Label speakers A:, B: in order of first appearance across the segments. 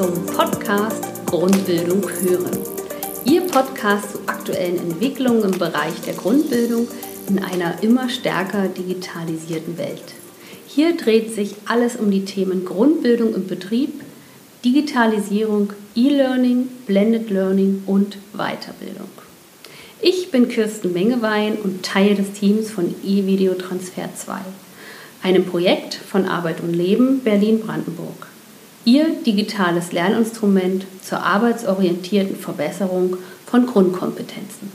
A: zum Podcast Grundbildung hören. Ihr Podcast zu aktuellen Entwicklungen im Bereich der Grundbildung in einer immer stärker digitalisierten Welt. Hier dreht sich alles um die Themen Grundbildung im Betrieb, Digitalisierung, E-Learning, Blended Learning und Weiterbildung. Ich bin Kirsten Mengewein und Teil des Teams von E-Video Transfer 2, einem Projekt von Arbeit und Leben Berlin-Brandenburg. Ihr digitales Lerninstrument zur arbeitsorientierten Verbesserung von Grundkompetenzen.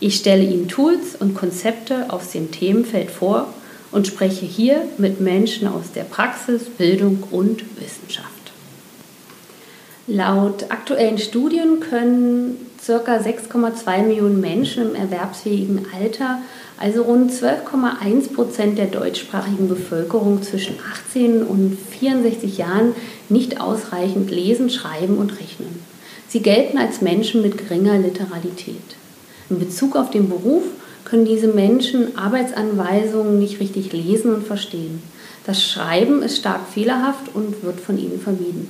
A: Ich stelle Ihnen Tools und Konzepte aus dem Themenfeld vor und spreche hier mit Menschen aus der Praxis, Bildung und Wissenschaft. Laut aktuellen Studien können ca. 6,2 Millionen Menschen im erwerbsfähigen Alter, also rund 12,1 Prozent der deutschsprachigen Bevölkerung zwischen 18 und 64 Jahren, nicht ausreichend lesen, schreiben und rechnen. Sie gelten als Menschen mit geringer Literalität. In Bezug auf den Beruf können diese Menschen Arbeitsanweisungen nicht richtig lesen und verstehen. Das Schreiben ist stark fehlerhaft und wird von ihnen vermieden.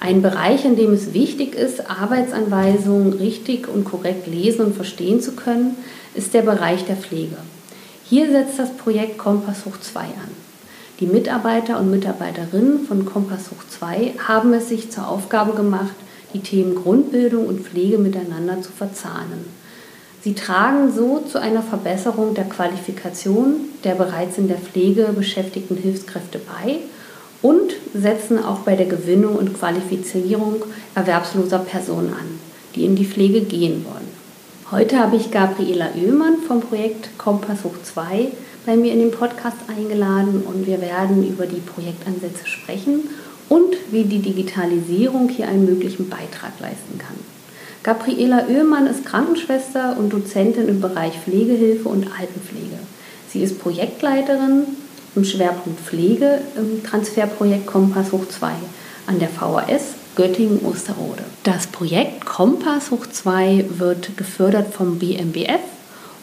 A: Ein Bereich, in dem es wichtig ist, Arbeitsanweisungen richtig und korrekt lesen und verstehen zu können, ist der Bereich der Pflege. Hier setzt das Projekt Kompass hoch 2 an. Die Mitarbeiter und Mitarbeiterinnen von Kompass hoch 2 haben es sich zur Aufgabe gemacht, die Themen Grundbildung und Pflege miteinander zu verzahnen. Sie tragen so zu einer Verbesserung der Qualifikation der bereits in der Pflege beschäftigten Hilfskräfte bei und setzen auch bei der Gewinnung und Qualifizierung erwerbsloser Personen an, die in die Pflege gehen wollen. Heute habe ich Gabriela Oehlmann vom Projekt Kompass hoch 2 bei mir in den Podcast eingeladen und wir werden über die Projektansätze sprechen und wie die Digitalisierung hier einen möglichen Beitrag leisten kann. Gabriela Oehlmann ist Krankenschwester und Dozentin im Bereich Pflegehilfe und Altenpflege. Sie ist Projektleiterin im Schwerpunkt Pflege im Transferprojekt Kompass hoch 2 an der VHS Göttingen-Osterode. Das Projekt Kompass hoch 2 wird gefördert vom BMBF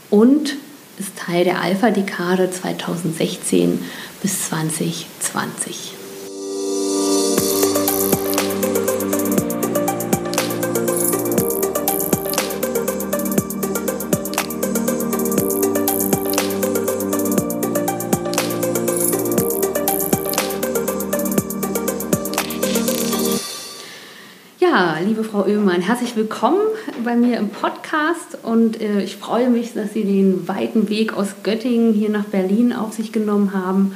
A: und ist Teil der Alpha-Dekade 2016 bis 2020. Frau Oehmann, herzlich willkommen bei mir im Podcast und äh, ich freue mich, dass Sie den weiten Weg aus Göttingen hier nach Berlin auf sich genommen haben.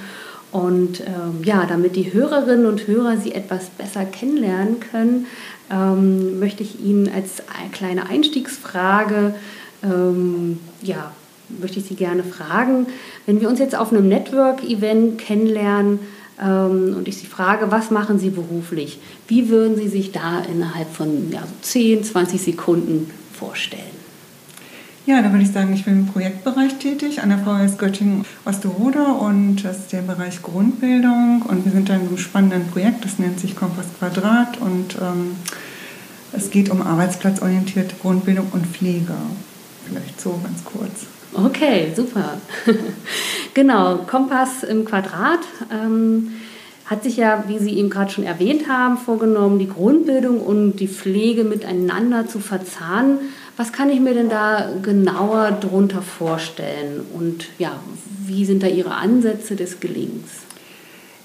A: Und ähm, ja, damit die Hörerinnen und Hörer Sie etwas besser kennenlernen können, ähm, möchte ich Ihnen als kleine Einstiegsfrage, ähm, ja, möchte ich Sie gerne fragen, wenn wir uns jetzt auf einem Network-Event kennenlernen, und ich Sie frage, was machen Sie beruflich? Wie würden Sie sich da innerhalb von ja, 10, 20 Sekunden vorstellen?
B: Ja, da würde ich sagen, ich bin im Projektbereich tätig an der VHS Göttingen Osterode und das ist der Bereich Grundbildung und wir sind da in einem spannenden Projekt, das nennt sich Kompass Quadrat und ähm, es geht um arbeitsplatzorientierte Grundbildung und Pflege. Vielleicht so ganz kurz.
A: Okay, super. genau, Kompass im Quadrat ähm, hat sich ja, wie Sie eben gerade schon erwähnt haben, vorgenommen, die Grundbildung und die Pflege miteinander zu verzahnen. Was kann ich mir denn da genauer darunter vorstellen? Und ja, wie sind da Ihre Ansätze des Gelingens?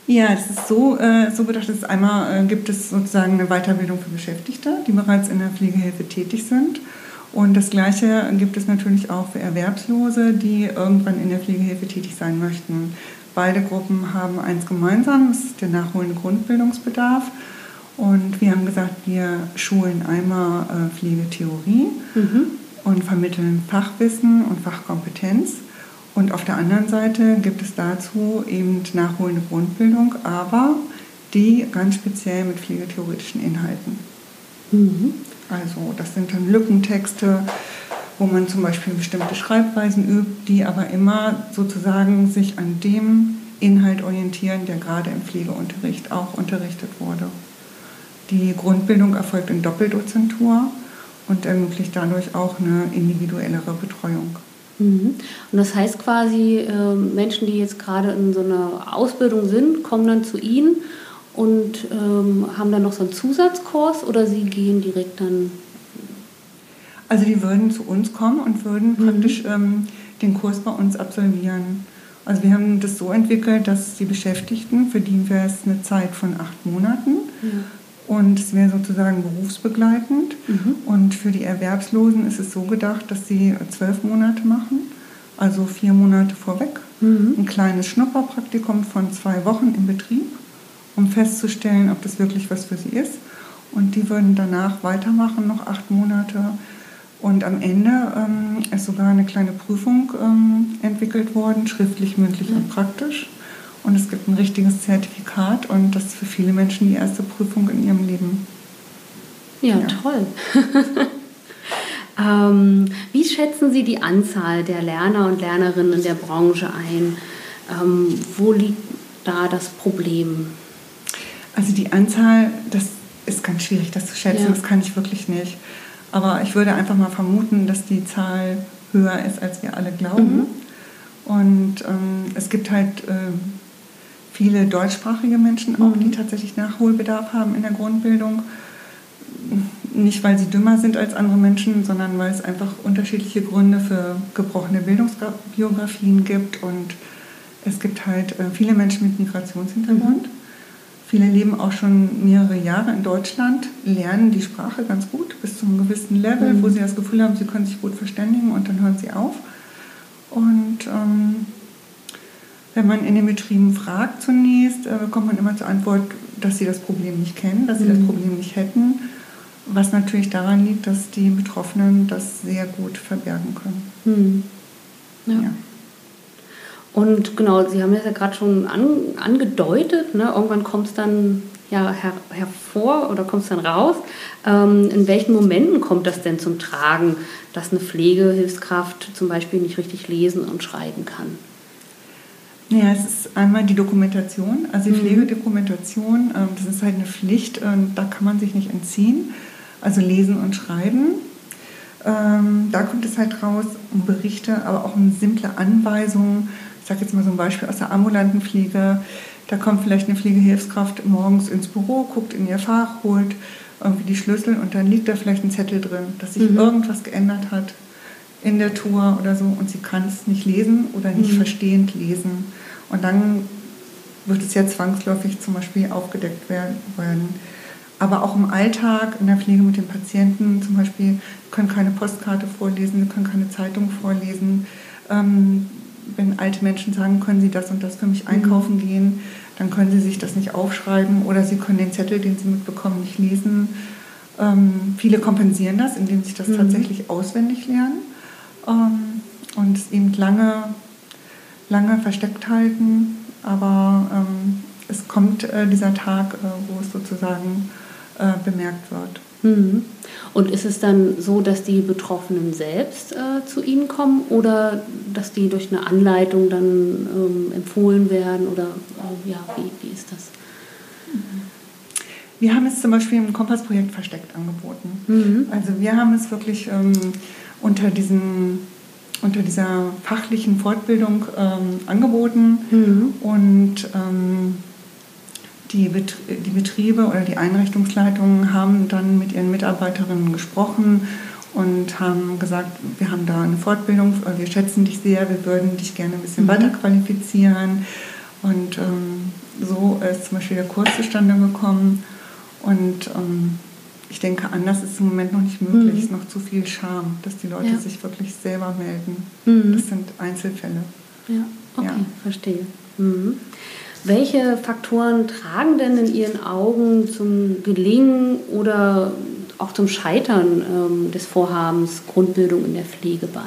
B: Ja, es ist so, äh, so gedacht, dass einmal äh, gibt es sozusagen eine Weiterbildung für Beschäftigte, die bereits in der Pflegehilfe tätig sind. Und das Gleiche gibt es natürlich auch für Erwerbslose, die irgendwann in der Pflegehilfe tätig sein möchten. Beide Gruppen haben eins gemeinsam, das ist der nachholende Grundbildungsbedarf. Und wir haben gesagt, wir schulen einmal äh, Pflegetheorie mhm. und vermitteln Fachwissen und Fachkompetenz. Und auf der anderen Seite gibt es dazu eben nachholende Grundbildung, aber die ganz speziell mit pflegetheoretischen Inhalten. Mhm. Also das sind dann Lückentexte, wo man zum Beispiel bestimmte Schreibweisen übt, die aber immer sozusagen sich an dem Inhalt orientieren, der gerade im Pflegeunterricht auch unterrichtet wurde. Die Grundbildung erfolgt in Doppeldozentur und ermöglicht dadurch auch eine individuellere Betreuung.
A: Mhm. Und das heißt quasi, ähm, Menschen, die jetzt gerade in so einer Ausbildung sind, kommen dann zu Ihnen und ähm, haben dann noch so einen Zusatzkurs oder Sie gehen direkt dann?
B: Also die würden zu uns kommen und würden mhm. praktisch ähm, den Kurs bei uns absolvieren. Also wir haben das so entwickelt, dass die Beschäftigten, für die wäre es eine Zeit von acht Monaten ja. und es wäre sozusagen berufsbegleitend. Mhm. Und für die Erwerbslosen ist es so gedacht, dass sie zwölf Monate machen, also vier Monate vorweg, mhm. ein kleines Schnupperpraktikum von zwei Wochen im Betrieb, um festzustellen, ob das wirklich was für sie ist. Und die würden danach weitermachen, noch acht Monate und am Ende ähm, ist sogar eine kleine Prüfung ähm, entwickelt worden, schriftlich, mündlich und praktisch. Und es gibt ein richtiges Zertifikat und das ist für viele Menschen die erste Prüfung in ihrem Leben.
A: Ja, ja. toll. ähm, wie schätzen Sie die Anzahl der Lerner und Lernerinnen in der Branche ein? Ähm, wo liegt da das Problem?
B: Also die Anzahl, das ist ganz schwierig, das zu schätzen, ja. das kann ich wirklich nicht. Aber ich würde einfach mal vermuten, dass die Zahl höher ist, als wir alle glauben. Mhm. Und ähm, es gibt halt äh, viele deutschsprachige Menschen auch, mhm. die tatsächlich Nachholbedarf haben in der Grundbildung. Nicht, weil sie dümmer sind als andere Menschen, sondern weil es einfach unterschiedliche Gründe für gebrochene Bildungsbiografien gibt. Und es gibt halt äh, viele Menschen mit Migrationshintergrund. Mhm. Viele leben auch schon mehrere Jahre in Deutschland, lernen die Sprache ganz gut bis zu einem gewissen Level, mhm. wo sie das Gefühl haben, sie können sich gut verständigen und dann hören sie auf. Und ähm, wenn man in den Betrieben fragt zunächst, äh, bekommt man immer zur Antwort, dass sie das Problem nicht kennen, dass sie mhm. das Problem nicht hätten. Was natürlich daran liegt, dass die Betroffenen das sehr gut verbergen können.
A: Mhm. ja. ja. Und genau, Sie haben das ja gerade schon an, angedeutet, ne? irgendwann kommt es dann ja, her, hervor oder kommt es dann raus. Ähm, in welchen Momenten kommt das denn zum Tragen, dass eine Pflegehilfskraft zum Beispiel nicht richtig lesen und schreiben kann?
B: Ja, es ist einmal die Dokumentation, also die mhm. Pflegedokumentation, ähm, das ist halt eine Pflicht, ähm, da kann man sich nicht entziehen. Also lesen und schreiben. Ähm, da kommt es halt raus, um Berichte, aber auch um simple Anweisungen, ich sage jetzt mal so ein Beispiel aus der ambulanten Pflege, da kommt vielleicht eine Pflegehilfskraft morgens ins Büro, guckt in ihr Fach, holt irgendwie die Schlüssel und dann liegt da vielleicht ein Zettel drin, dass sich mhm. irgendwas geändert hat in der Tour oder so und sie kann es nicht lesen oder nicht mhm. verstehend lesen. Und dann wird es ja zwangsläufig zum Beispiel aufgedeckt werden. Aber auch im Alltag, in der Pflege mit den Patienten zum Beispiel, können keine Postkarte vorlesen, können keine Zeitung vorlesen. Ähm, wenn alte Menschen sagen, können Sie das und das für mich mhm. einkaufen gehen, dann können Sie sich das nicht aufschreiben oder Sie können den Zettel, den Sie mitbekommen, nicht lesen. Ähm, viele kompensieren das, indem sie das mhm. tatsächlich auswendig lernen ähm, und es eben lange, lange versteckt halten. Aber ähm, es kommt äh, dieser Tag, äh, wo es sozusagen äh, bemerkt wird.
A: Mhm. Und ist es dann so, dass die Betroffenen selbst äh, zu Ihnen kommen oder dass die durch eine Anleitung dann ähm, empfohlen werden oder äh, ja, wie, wie ist das?
B: Wir haben es zum Beispiel im Kompassprojekt versteckt angeboten. Mhm. Also wir haben es wirklich ähm, unter, diesen, unter dieser fachlichen Fortbildung ähm, angeboten mhm. und die, die Betriebe oder die Einrichtungsleitungen haben dann mit ihren Mitarbeiterinnen gesprochen und haben gesagt, wir haben da eine Fortbildung, wir schätzen dich sehr, wir würden dich gerne ein bisschen mhm. weiter qualifizieren. Und ähm, so ist zum Beispiel der Kurs zustande gekommen. Und ähm, ich denke, anders ist im Moment noch nicht möglich. Mhm. Es ist noch zu viel Scham, dass die Leute ja. sich wirklich selber melden. Mhm. Das sind Einzelfälle.
A: Ja, okay, ja. verstehe. Mhm. Welche Faktoren tragen denn in Ihren Augen zum Gelingen oder auch zum Scheitern ähm, des Vorhabens Grundbildung in der Pflege bei?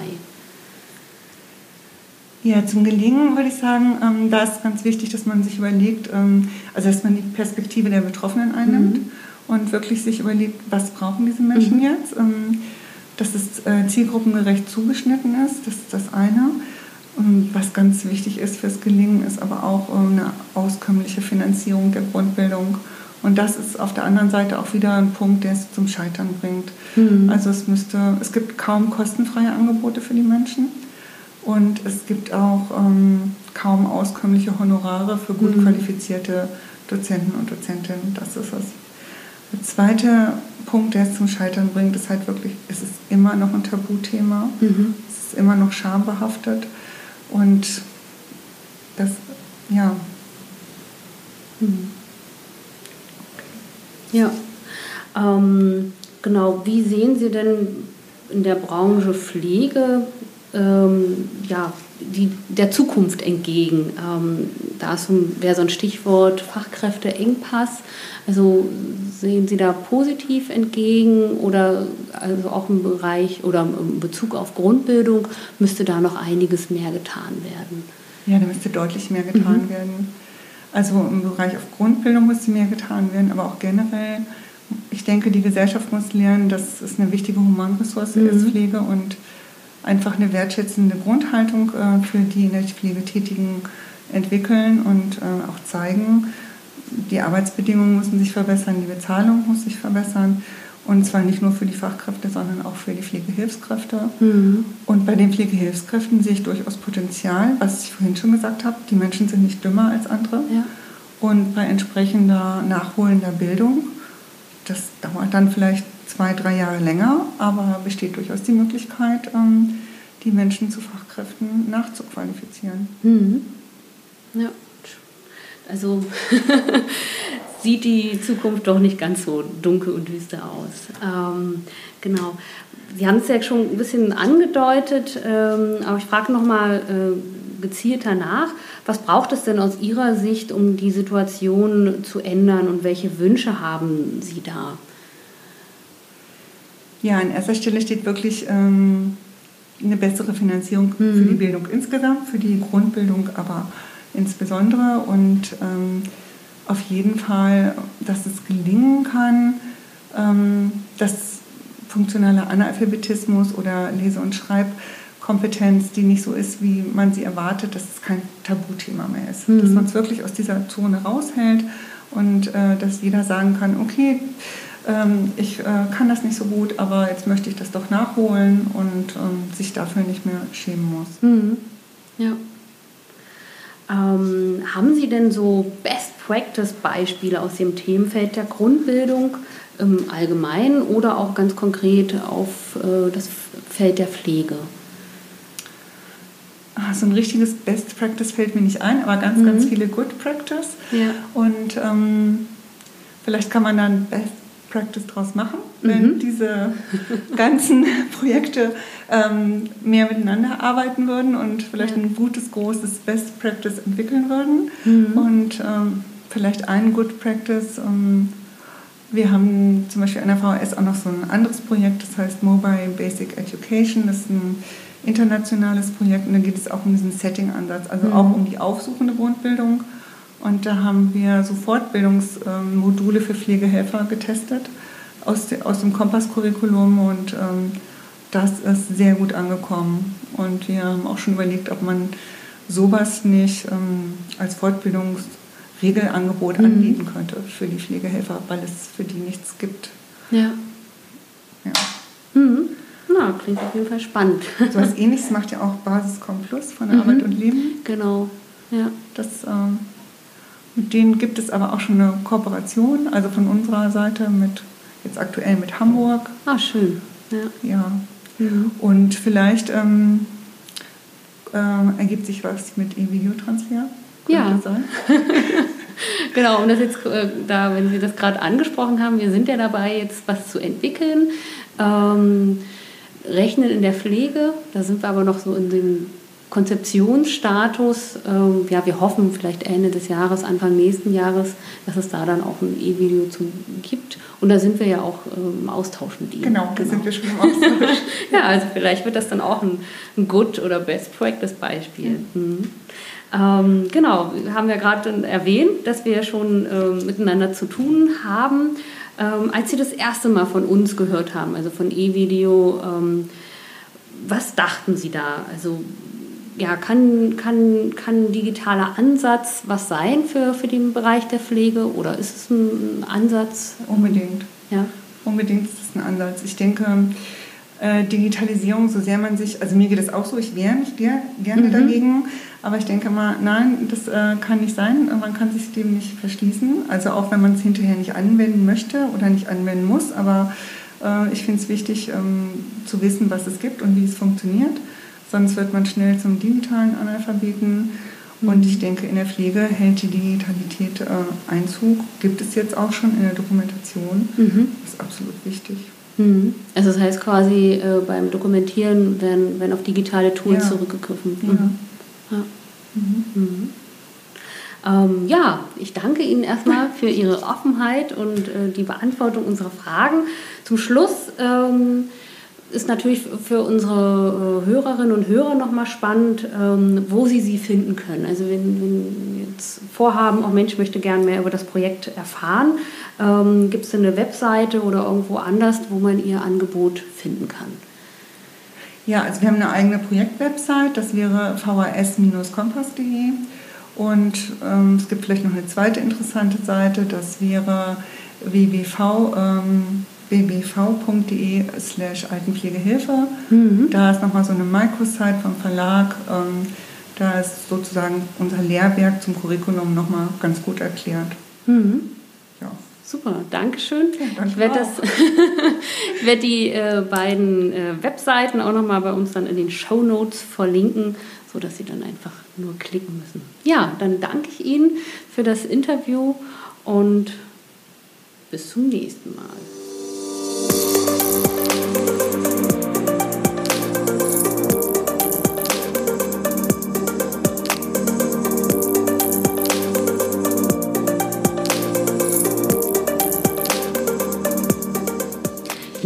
B: Ja, zum Gelingen würde ich sagen, ähm, da ist ganz wichtig, dass man sich überlegt, ähm, also dass man die Perspektive der Betroffenen einnimmt mhm. und wirklich sich überlegt, was brauchen diese Menschen mhm. jetzt, ähm, dass es äh, zielgruppengerecht zugeschnitten ist, das ist das eine. Und was ganz wichtig ist fürs Gelingen, ist aber auch ähm, eine auskömmliche Finanzierung der Grundbildung. Und das ist auf der anderen Seite auch wieder ein Punkt, der es zum Scheitern bringt. Mhm. Also es müsste, es gibt kaum kostenfreie Angebote für die Menschen und es gibt auch ähm, kaum auskömmliche Honorare für gut mhm. qualifizierte Dozenten und Dozentinnen. Das ist es. Der zweite Punkt, der es zum Scheitern bringt, ist halt wirklich, es ist immer noch ein Tabuthema. Mhm. Es ist immer noch schambehaftet. Und das, ja.
A: Mhm. Ja. Ähm, genau, wie sehen Sie denn in der Branche Pflege ähm, ja, die, der Zukunft entgegen? Ähm, da wäre so ein Stichwort Fachkräfteengpass. Also sehen Sie da positiv entgegen oder also auch im Bereich oder im Bezug auf Grundbildung müsste da noch einiges mehr getan werden?
B: Ja, da müsste deutlich mehr getan mhm. werden. Also im Bereich auf Grundbildung müsste mehr getan werden, aber auch generell. Ich denke, die Gesellschaft muss lernen, dass es eine wichtige Humanressource mhm. ist, Pflege und einfach eine wertschätzende Grundhaltung äh, für die in der Pflege Tätigen entwickeln und äh, auch zeigen. Die Arbeitsbedingungen müssen sich verbessern, die Bezahlung muss sich verbessern. Und zwar nicht nur für die Fachkräfte, sondern auch für die Pflegehilfskräfte. Mhm. Und bei den Pflegehilfskräften sehe ich durchaus Potenzial, was ich vorhin schon gesagt habe. Die Menschen sind nicht dümmer als andere. Ja. Und bei entsprechender nachholender Bildung, das dauert dann vielleicht zwei, drei Jahre länger, aber besteht durchaus die Möglichkeit, ähm, die Menschen zu Fachkräften nachzuqualifizieren.
A: Mhm. Ja, also sieht die Zukunft doch nicht ganz so dunkel und düster aus. Ähm, genau. Sie haben es ja schon ein bisschen angedeutet, ähm, aber ich frage nochmal äh, gezielter nach. Was braucht es denn aus Ihrer Sicht, um die Situation zu ändern und welche Wünsche haben Sie da?
B: Ja, an erster Stelle steht wirklich ähm, eine bessere Finanzierung mhm. für die Bildung insgesamt, für die Grundbildung aber insbesondere und ähm, auf jeden Fall, dass es gelingen kann, ähm, dass funktionaler Analphabetismus oder Lese- und Schreibkompetenz, die nicht so ist, wie man sie erwartet, dass es kein Tabuthema mehr ist. Mhm. Dass man es wirklich aus dieser Zone raushält und äh, dass jeder sagen kann, okay, ähm, ich äh, kann das nicht so gut, aber jetzt möchte ich das doch nachholen und ähm, sich dafür nicht mehr schämen muss.
A: Mhm. Ja. Ähm, haben Sie denn so Best-Practice-Beispiele aus dem Themenfeld der Grundbildung im Allgemeinen oder auch ganz konkret auf äh, das Feld der Pflege?
B: Ah, so ein richtiges Best Practice fällt mir nicht ein, aber ganz, mhm. ganz viele Good Practice. Ja. Und ähm, vielleicht kann man dann Best Practice draus machen, wenn mhm. diese ganzen Projekte ähm, mehr miteinander arbeiten würden und vielleicht ein gutes, großes Best Practice entwickeln würden. Mhm. Und ähm, vielleicht ein Good Practice. Ähm, wir haben zum Beispiel an der VHS auch noch so ein anderes Projekt, das heißt Mobile Basic Education. Das ist ein internationales Projekt und da geht es auch um diesen Setting-Ansatz, also mhm. auch um die aufsuchende Grundbildung und da haben wir so Fortbildungsmodule für Pflegehelfer getestet aus, aus dem Kompass-Curriculum und ähm, das ist sehr gut angekommen. Und wir haben auch schon überlegt, ob man sowas nicht ähm, als Fortbildungsregelangebot mhm. anbieten könnte für die Pflegehelfer, weil es für die nichts gibt.
A: Ja. ja. Mhm. Na, klingt auf jeden Fall spannend.
B: So was ähnliches macht ja auch Basiscom Plus von der mhm. Arbeit und Leben.
A: Genau. Ja.
B: Das ähm, mit denen gibt es aber auch schon eine Kooperation, also von unserer Seite mit jetzt aktuell mit Hamburg.
A: Ah, schön. Ja.
B: ja. Mhm. Und vielleicht ähm, äh, ergibt sich was mit E-Video-Transfer.
A: Ja. genau, und das jetzt, äh, da, wenn Sie das gerade angesprochen haben, wir sind ja dabei, jetzt was zu entwickeln. Ähm, rechnen in der Pflege, da sind wir aber noch so in den Konzeptionsstatus, äh, ja, wir hoffen vielleicht Ende des Jahres, Anfang nächsten Jahres, dass es da dann auch ein E-Video zu gibt. Und da sind wir ja auch äh, im Austausch mit Ihnen.
B: Genau, da genau. sind wir schon im Austausch.
A: ja, also vielleicht wird das dann auch ein, ein Good oder Best Practice Beispiel. Mhm. Mhm. Ähm, genau, haben wir gerade erwähnt, dass wir schon äh, miteinander zu tun haben. Ähm, als Sie das erste Mal von uns gehört haben, also von E-Video, ähm, was dachten Sie da? Also ja, kann, kann, kann digitaler Ansatz was sein für, für den Bereich der Pflege oder ist es ein Ansatz?
B: Unbedingt.
A: Ja.
B: Unbedingt ist es ein Ansatz. Ich denke, äh, Digitalisierung, so sehr man sich, also mir geht es auch so, ich wehre mich gerne mhm. dagegen, aber ich denke mal, nein, das äh, kann nicht sein, man kann sich dem nicht verschließen, also auch wenn man es hinterher nicht anwenden möchte oder nicht anwenden muss, aber äh, ich finde es wichtig ähm, zu wissen, was es gibt und wie es funktioniert, sonst wird man schnell zum digitalen Analphabeten. Und ich denke, in der Pflege hält die Digitalität äh, Einzug. Gibt es jetzt auch schon in der Dokumentation. Mhm. Das ist absolut wichtig.
A: Mhm. Also das heißt quasi äh, beim Dokumentieren werden, werden auf digitale Tools ja. zurückgegriffen. Ja. Mhm. Ja. Mhm. mhm. Ähm, ja, ich danke Ihnen erstmal für Ihre Offenheit und äh, die Beantwortung unserer Fragen. Zum Schluss ähm, ist natürlich für unsere äh, Hörerinnen und Hörer nochmal spannend, ähm, wo sie sie finden können. Also wenn, wenn jetzt vorhaben, auch Mensch möchte gerne mehr über das Projekt erfahren, ähm, gibt es eine Webseite oder irgendwo anders, wo man ihr Angebot finden kann?
B: Ja, also wir haben eine eigene Projektwebsite, das wäre vas-kompass.de und ähm, es gibt vielleicht noch eine zweite interessante Seite, das wäre www. Ähm, bbv.de slash Altenpflegehilfe. Mhm. Da ist nochmal so eine Microsite vom Verlag. Ähm, da ist sozusagen unser Lehrwerk zum Curriculum nochmal ganz gut erklärt.
A: Mhm. Ja. Super, Dankeschön. Ja, danke ich werde werd die äh, beiden äh, Webseiten auch nochmal bei uns dann in den Show Notes verlinken, sodass Sie dann einfach nur klicken müssen. Ja, dann danke ich Ihnen für das Interview und bis zum nächsten Mal.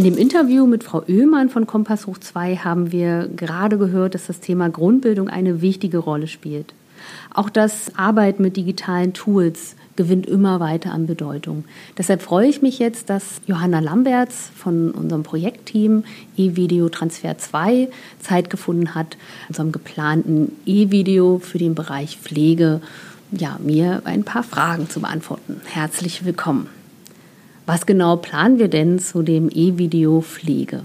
A: In dem Interview mit Frau Oehmann von Kompass Hoch 2 haben wir gerade gehört, dass das Thema Grundbildung eine wichtige Rolle spielt. Auch das Arbeiten mit digitalen Tools gewinnt immer weiter an Bedeutung. Deshalb freue ich mich jetzt, dass Johanna Lamberts von unserem Projektteam E-Video Transfer 2 Zeit gefunden hat, unserem geplanten E-Video für den Bereich Pflege, ja, mir ein paar Fragen zu beantworten. Herzlich willkommen. Was genau planen wir denn zu dem E-Video Pflege?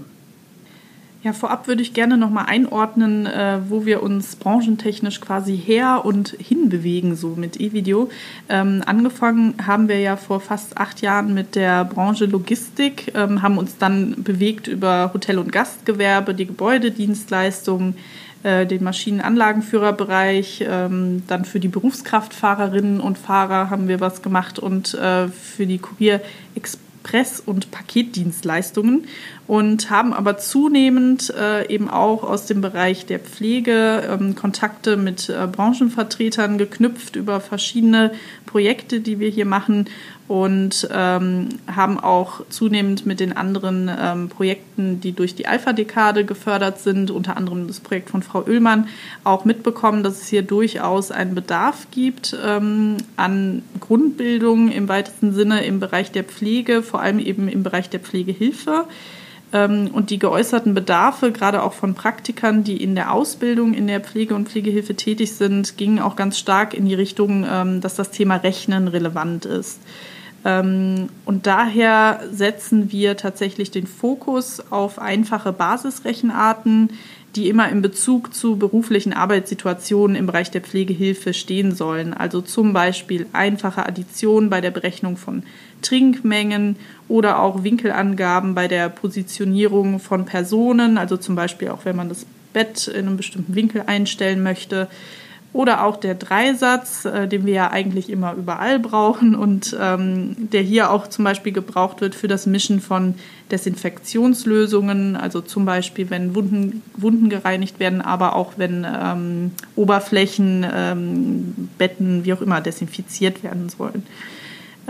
C: Ja, vorab würde ich gerne nochmal einordnen, äh, wo wir uns branchentechnisch quasi her und hin bewegen, so mit E-Video. Ähm, angefangen haben wir ja vor fast acht Jahren mit der Branche Logistik, ähm, haben uns dann bewegt über Hotel- und Gastgewerbe, die Gebäudedienstleistungen, äh, den Maschinenanlagenführerbereich, ähm, dann für die Berufskraftfahrerinnen und Fahrer haben wir was gemacht und äh, für die Kurier Express- und Paketdienstleistungen und haben aber zunehmend äh, eben auch aus dem Bereich der Pflege ähm, Kontakte mit äh, Branchenvertretern geknüpft über verschiedene Projekte, die wir hier machen und ähm, haben auch zunehmend mit den anderen ähm, Projekten, die durch die Alpha-Dekade gefördert sind, unter anderem das Projekt von Frau Oehlmann, auch mitbekommen, dass es hier durchaus einen Bedarf gibt ähm, an Grundbildung im weitesten Sinne im Bereich der Pflege, vor allem eben im Bereich der Pflegehilfe. Ähm, und die geäußerten Bedarfe, gerade auch von Praktikern, die in der Ausbildung in der Pflege und Pflegehilfe tätig sind, gingen auch ganz stark in die Richtung, ähm, dass das Thema Rechnen relevant ist. Ähm, und daher setzen wir tatsächlich den Fokus auf einfache Basisrechenarten, die immer in Bezug zu beruflichen Arbeitssituationen im Bereich der Pflegehilfe stehen sollen. Also zum Beispiel einfache Addition bei der Berechnung von Trinkmengen oder auch Winkelangaben bei der Positionierung von Personen, also zum Beispiel auch wenn man das Bett in einem bestimmten Winkel einstellen möchte. Oder auch der Dreisatz, äh, den wir ja eigentlich immer überall brauchen und ähm, der hier auch zum Beispiel gebraucht wird für das Mischen von Desinfektionslösungen, also zum Beispiel, wenn Wunden, Wunden gereinigt werden, aber auch wenn ähm, Oberflächen, ähm, Betten, wie auch immer, desinfiziert werden sollen.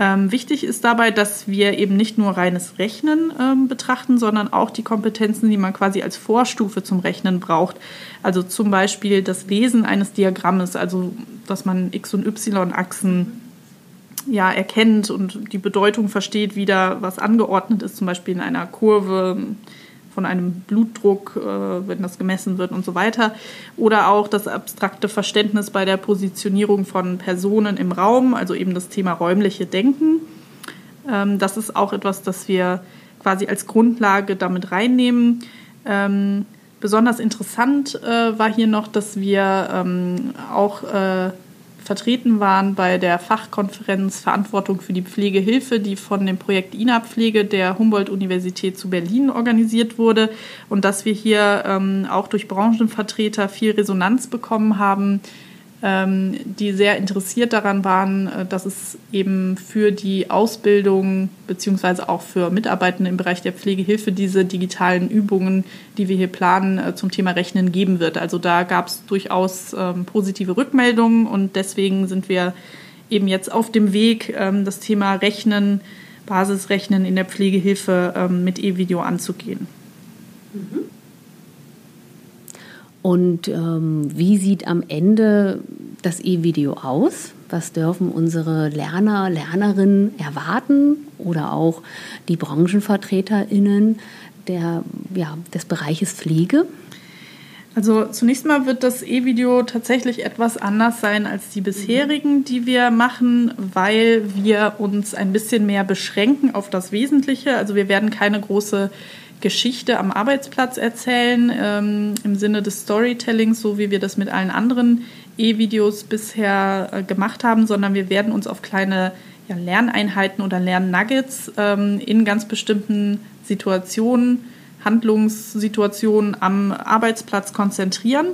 C: Ähm, wichtig ist dabei, dass wir eben nicht nur reines Rechnen ähm, betrachten, sondern auch die Kompetenzen, die man quasi als Vorstufe zum Rechnen braucht. Also zum Beispiel das Lesen eines Diagrammes, also dass man X- und Y-Achsen ja, erkennt und die Bedeutung versteht, wie da was angeordnet ist, zum Beispiel in einer Kurve von einem Blutdruck, äh, wenn das gemessen wird und so weiter. Oder auch das abstrakte Verständnis bei der Positionierung von Personen im Raum, also eben das Thema räumliche Denken. Ähm, das ist auch etwas, das wir quasi als Grundlage damit reinnehmen. Ähm, besonders interessant äh, war hier noch, dass wir ähm, auch äh, vertreten waren bei der Fachkonferenz Verantwortung für die Pflegehilfe, die von dem Projekt INA-Pflege der Humboldt-Universität zu Berlin organisiert wurde. Und dass wir hier ähm, auch durch Branchenvertreter viel Resonanz bekommen haben die sehr interessiert daran waren, äh, dass es eben für die Ausbildung beziehungsweise auch für Mitarbeitende im Bereich der Pflegehilfe diese digitalen Übungen, die wir hier planen, äh, zum Thema Rechnen geben wird. Also da gab es durchaus ähm, positive Rückmeldungen und deswegen sind wir eben jetzt auf dem Weg, ähm, das Thema Rechnen, Basisrechnen in der Pflegehilfe mit E-Video anzugehen. Mhm.
A: Und ähm, wie sieht am Ende das E-Video aus? Was dürfen unsere Lerner, Lernerinnen erwarten oder auch die BranchenvertreterInnen der, ja, des Bereiches Pflege?
C: Also zunächst mal wird das E-Video tatsächlich etwas anders sein als die bisherigen, die wir machen, weil wir uns ein bisschen mehr beschränken auf das Wesentliche. Also wir werden keine große Geschichte am Arbeitsplatz erzählen, ähm, im Sinne des Storytellings, so wie wir das mit allen anderen E-Videos bisher äh, gemacht haben, sondern wir werden uns auf kleine ja, Lerneinheiten oder Lernnuggets ähm, in ganz bestimmten Situationen, Handlungssituationen am Arbeitsplatz konzentrieren.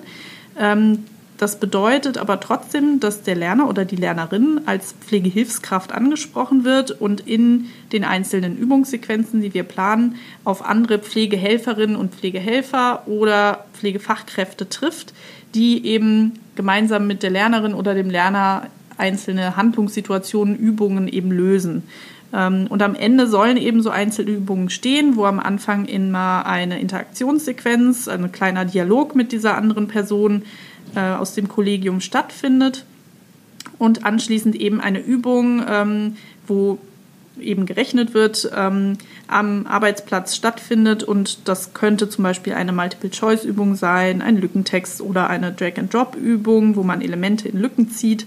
C: Ähm, das bedeutet aber trotzdem, dass der Lerner oder die Lernerin als Pflegehilfskraft angesprochen wird und in den einzelnen Übungssequenzen, die wir planen, auf andere Pflegehelferinnen und Pflegehelfer oder Pflegefachkräfte trifft, die eben gemeinsam mit der Lernerin oder dem Lerner einzelne Handlungssituationen, Übungen eben lösen. Ähm, und am Ende sollen eben so Einzelübungen stehen, wo am Anfang immer eine Interaktionssequenz, ein kleiner Dialog mit dieser anderen Person äh, aus dem Kollegium stattfindet und anschließend eben eine Übung, ähm, wo eben gerechnet wird, ähm, am Arbeitsplatz stattfindet und das könnte zum Beispiel eine Multiple-Choice-Übung sein, ein Lückentext oder eine Drag-and-Drop-Übung, wo man Elemente in Lücken zieht.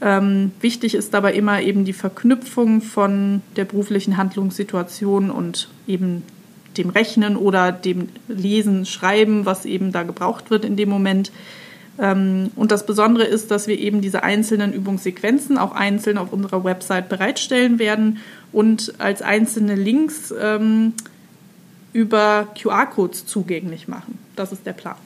C: Ähm, wichtig ist dabei immer eben die Verknüpfung von der beruflichen Handlungssituation und eben dem Rechnen oder dem Lesen, Schreiben, was eben da gebraucht wird in dem Moment. Ähm, und das Besondere ist, dass wir eben diese einzelnen Übungssequenzen auch einzeln auf unserer Website bereitstellen werden und als einzelne Links ähm, über QR-Codes zugänglich machen. Das ist der Plan.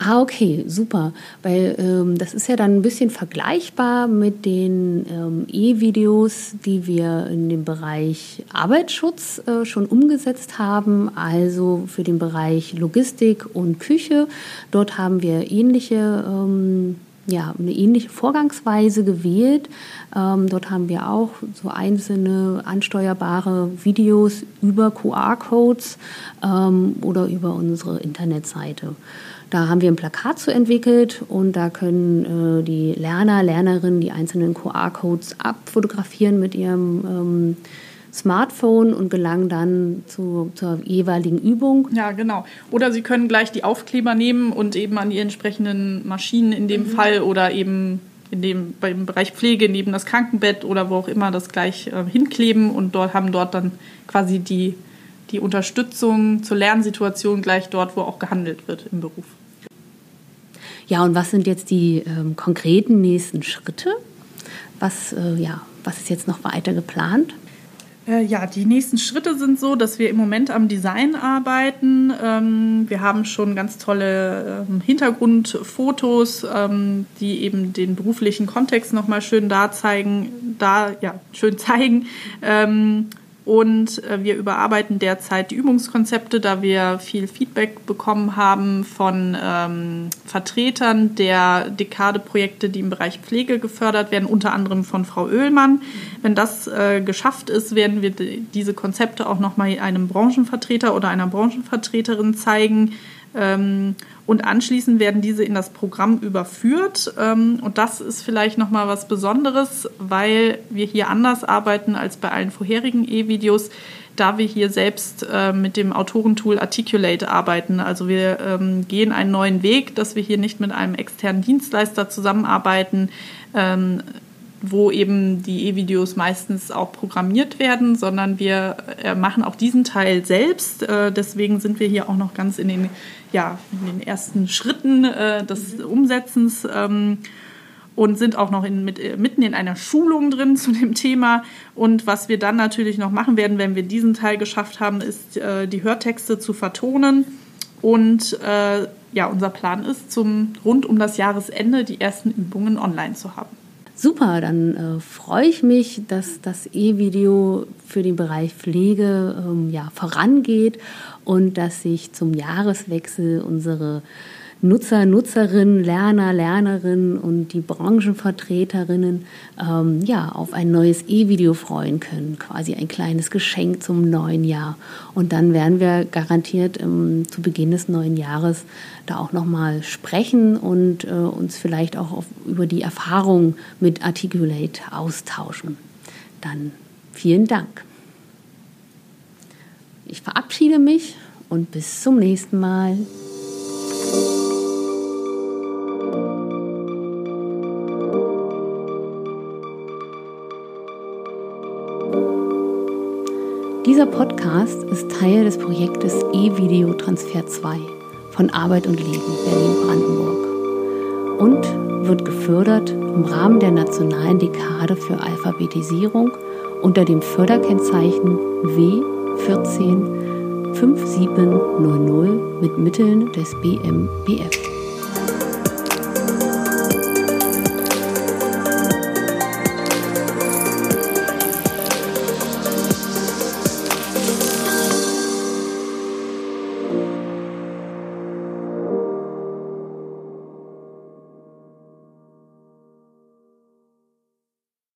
A: Ah, okay, super. Weil ähm, das ist ja dann ein bisschen vergleichbar mit den ähm, E-Videos, die wir in dem Bereich Arbeitsschutz äh, schon umgesetzt haben, also für den Bereich Logistik und Küche. Dort haben wir ähnliche ähm, ja, eine ähnliche Vorgangsweise gewählt. Ähm, dort haben wir auch so einzelne ansteuerbare Videos über QR-Codes ähm, oder über unsere Internetseite. Da haben wir ein Plakat zu entwickelt und da können äh, die Lerner, Lernerinnen die einzelnen QR-Codes abfotografieren mit ihrem ähm, Smartphone und gelangen dann zu, zur jeweiligen Übung.
C: Ja, genau. Oder Sie können gleich die Aufkleber nehmen und eben an die entsprechenden Maschinen in dem mhm. Fall oder eben in dem, beim Bereich Pflege neben das Krankenbett oder wo auch immer das gleich äh, hinkleben und dort haben dort dann quasi die, die Unterstützung zur Lernsituation gleich dort, wo auch gehandelt wird im Beruf.
A: Ja, und was sind jetzt die ähm, konkreten nächsten Schritte? Was, äh, ja, was ist jetzt noch weiter geplant?
C: Äh, ja, die nächsten Schritte sind so, dass wir im Moment am Design arbeiten. Ähm, wir haben schon ganz tolle ähm, Hintergrundfotos, ähm, die eben den beruflichen Kontext nochmal schön da zeigen, da ja schön zeigen. Und äh, wir überarbeiten derzeit die Übungskonzepte, da wir viel Feedback bekommen haben von ähm, Vertretern der Dekade-Projekte, die im Bereich Pflege gefördert werden, unter anderem von Frau Oehlmann. Wenn das äh, geschafft ist, werden wir diese Konzepte auch nochmal einem Branchenvertreter oder einer Branchenvertreterin zeigen. Ähm, und anschließend werden diese in das Programm überführt. Ähm, und das ist vielleicht nochmal was Besonderes, weil wir hier anders arbeiten als bei allen vorherigen E-Videos, da wir hier selbst äh, mit dem Autorentool Articulate arbeiten. Also wir ähm, gehen einen neuen Weg, dass wir hier nicht mit einem externen Dienstleister zusammenarbeiten, wo eben die E-Videos meistens auch programmiert werden, sondern wir äh, machen auch diesen Teil selbst. Äh, deswegen sind wir hier auch noch ganz in den, ja, in den ersten Schritten äh, des Umsetzens ähm, und sind auch noch in, mit, mitten in einer Schulung drin zu dem Thema. Und was wir dann natürlich noch machen werden, wenn wir diesen Teil geschafft haben, ist äh, die Hörtexte zu vertonen. Und äh, ja, unser Plan ist, zum rund um das Jahresende die ersten Übungen online zu haben.
A: Super, dann äh, freue ich mich, dass das E-Video für den Bereich Pflege ähm, ja, vorangeht und dass sich zum Jahreswechsel unsere Nutzer, Nutzerinnen, Lerner, Lernerinnen und die Branchenvertreterinnen ähm, ja, auf ein neues E-Video freuen können. Quasi ein kleines Geschenk zum neuen Jahr. Und dann werden wir garantiert ähm, zu Beginn des neuen Jahres da auch nochmal sprechen und äh, uns vielleicht auch auf, über die Erfahrung mit Articulate austauschen. Dann vielen Dank. Ich verabschiede mich und bis zum nächsten Mal. Dieser Podcast ist Teil des Projektes E-Video Transfer 2 von Arbeit und Leben Berlin-Brandenburg und wird gefördert im Rahmen der Nationalen Dekade für Alphabetisierung unter dem Förderkennzeichen W14 5700 mit Mitteln des BMBF.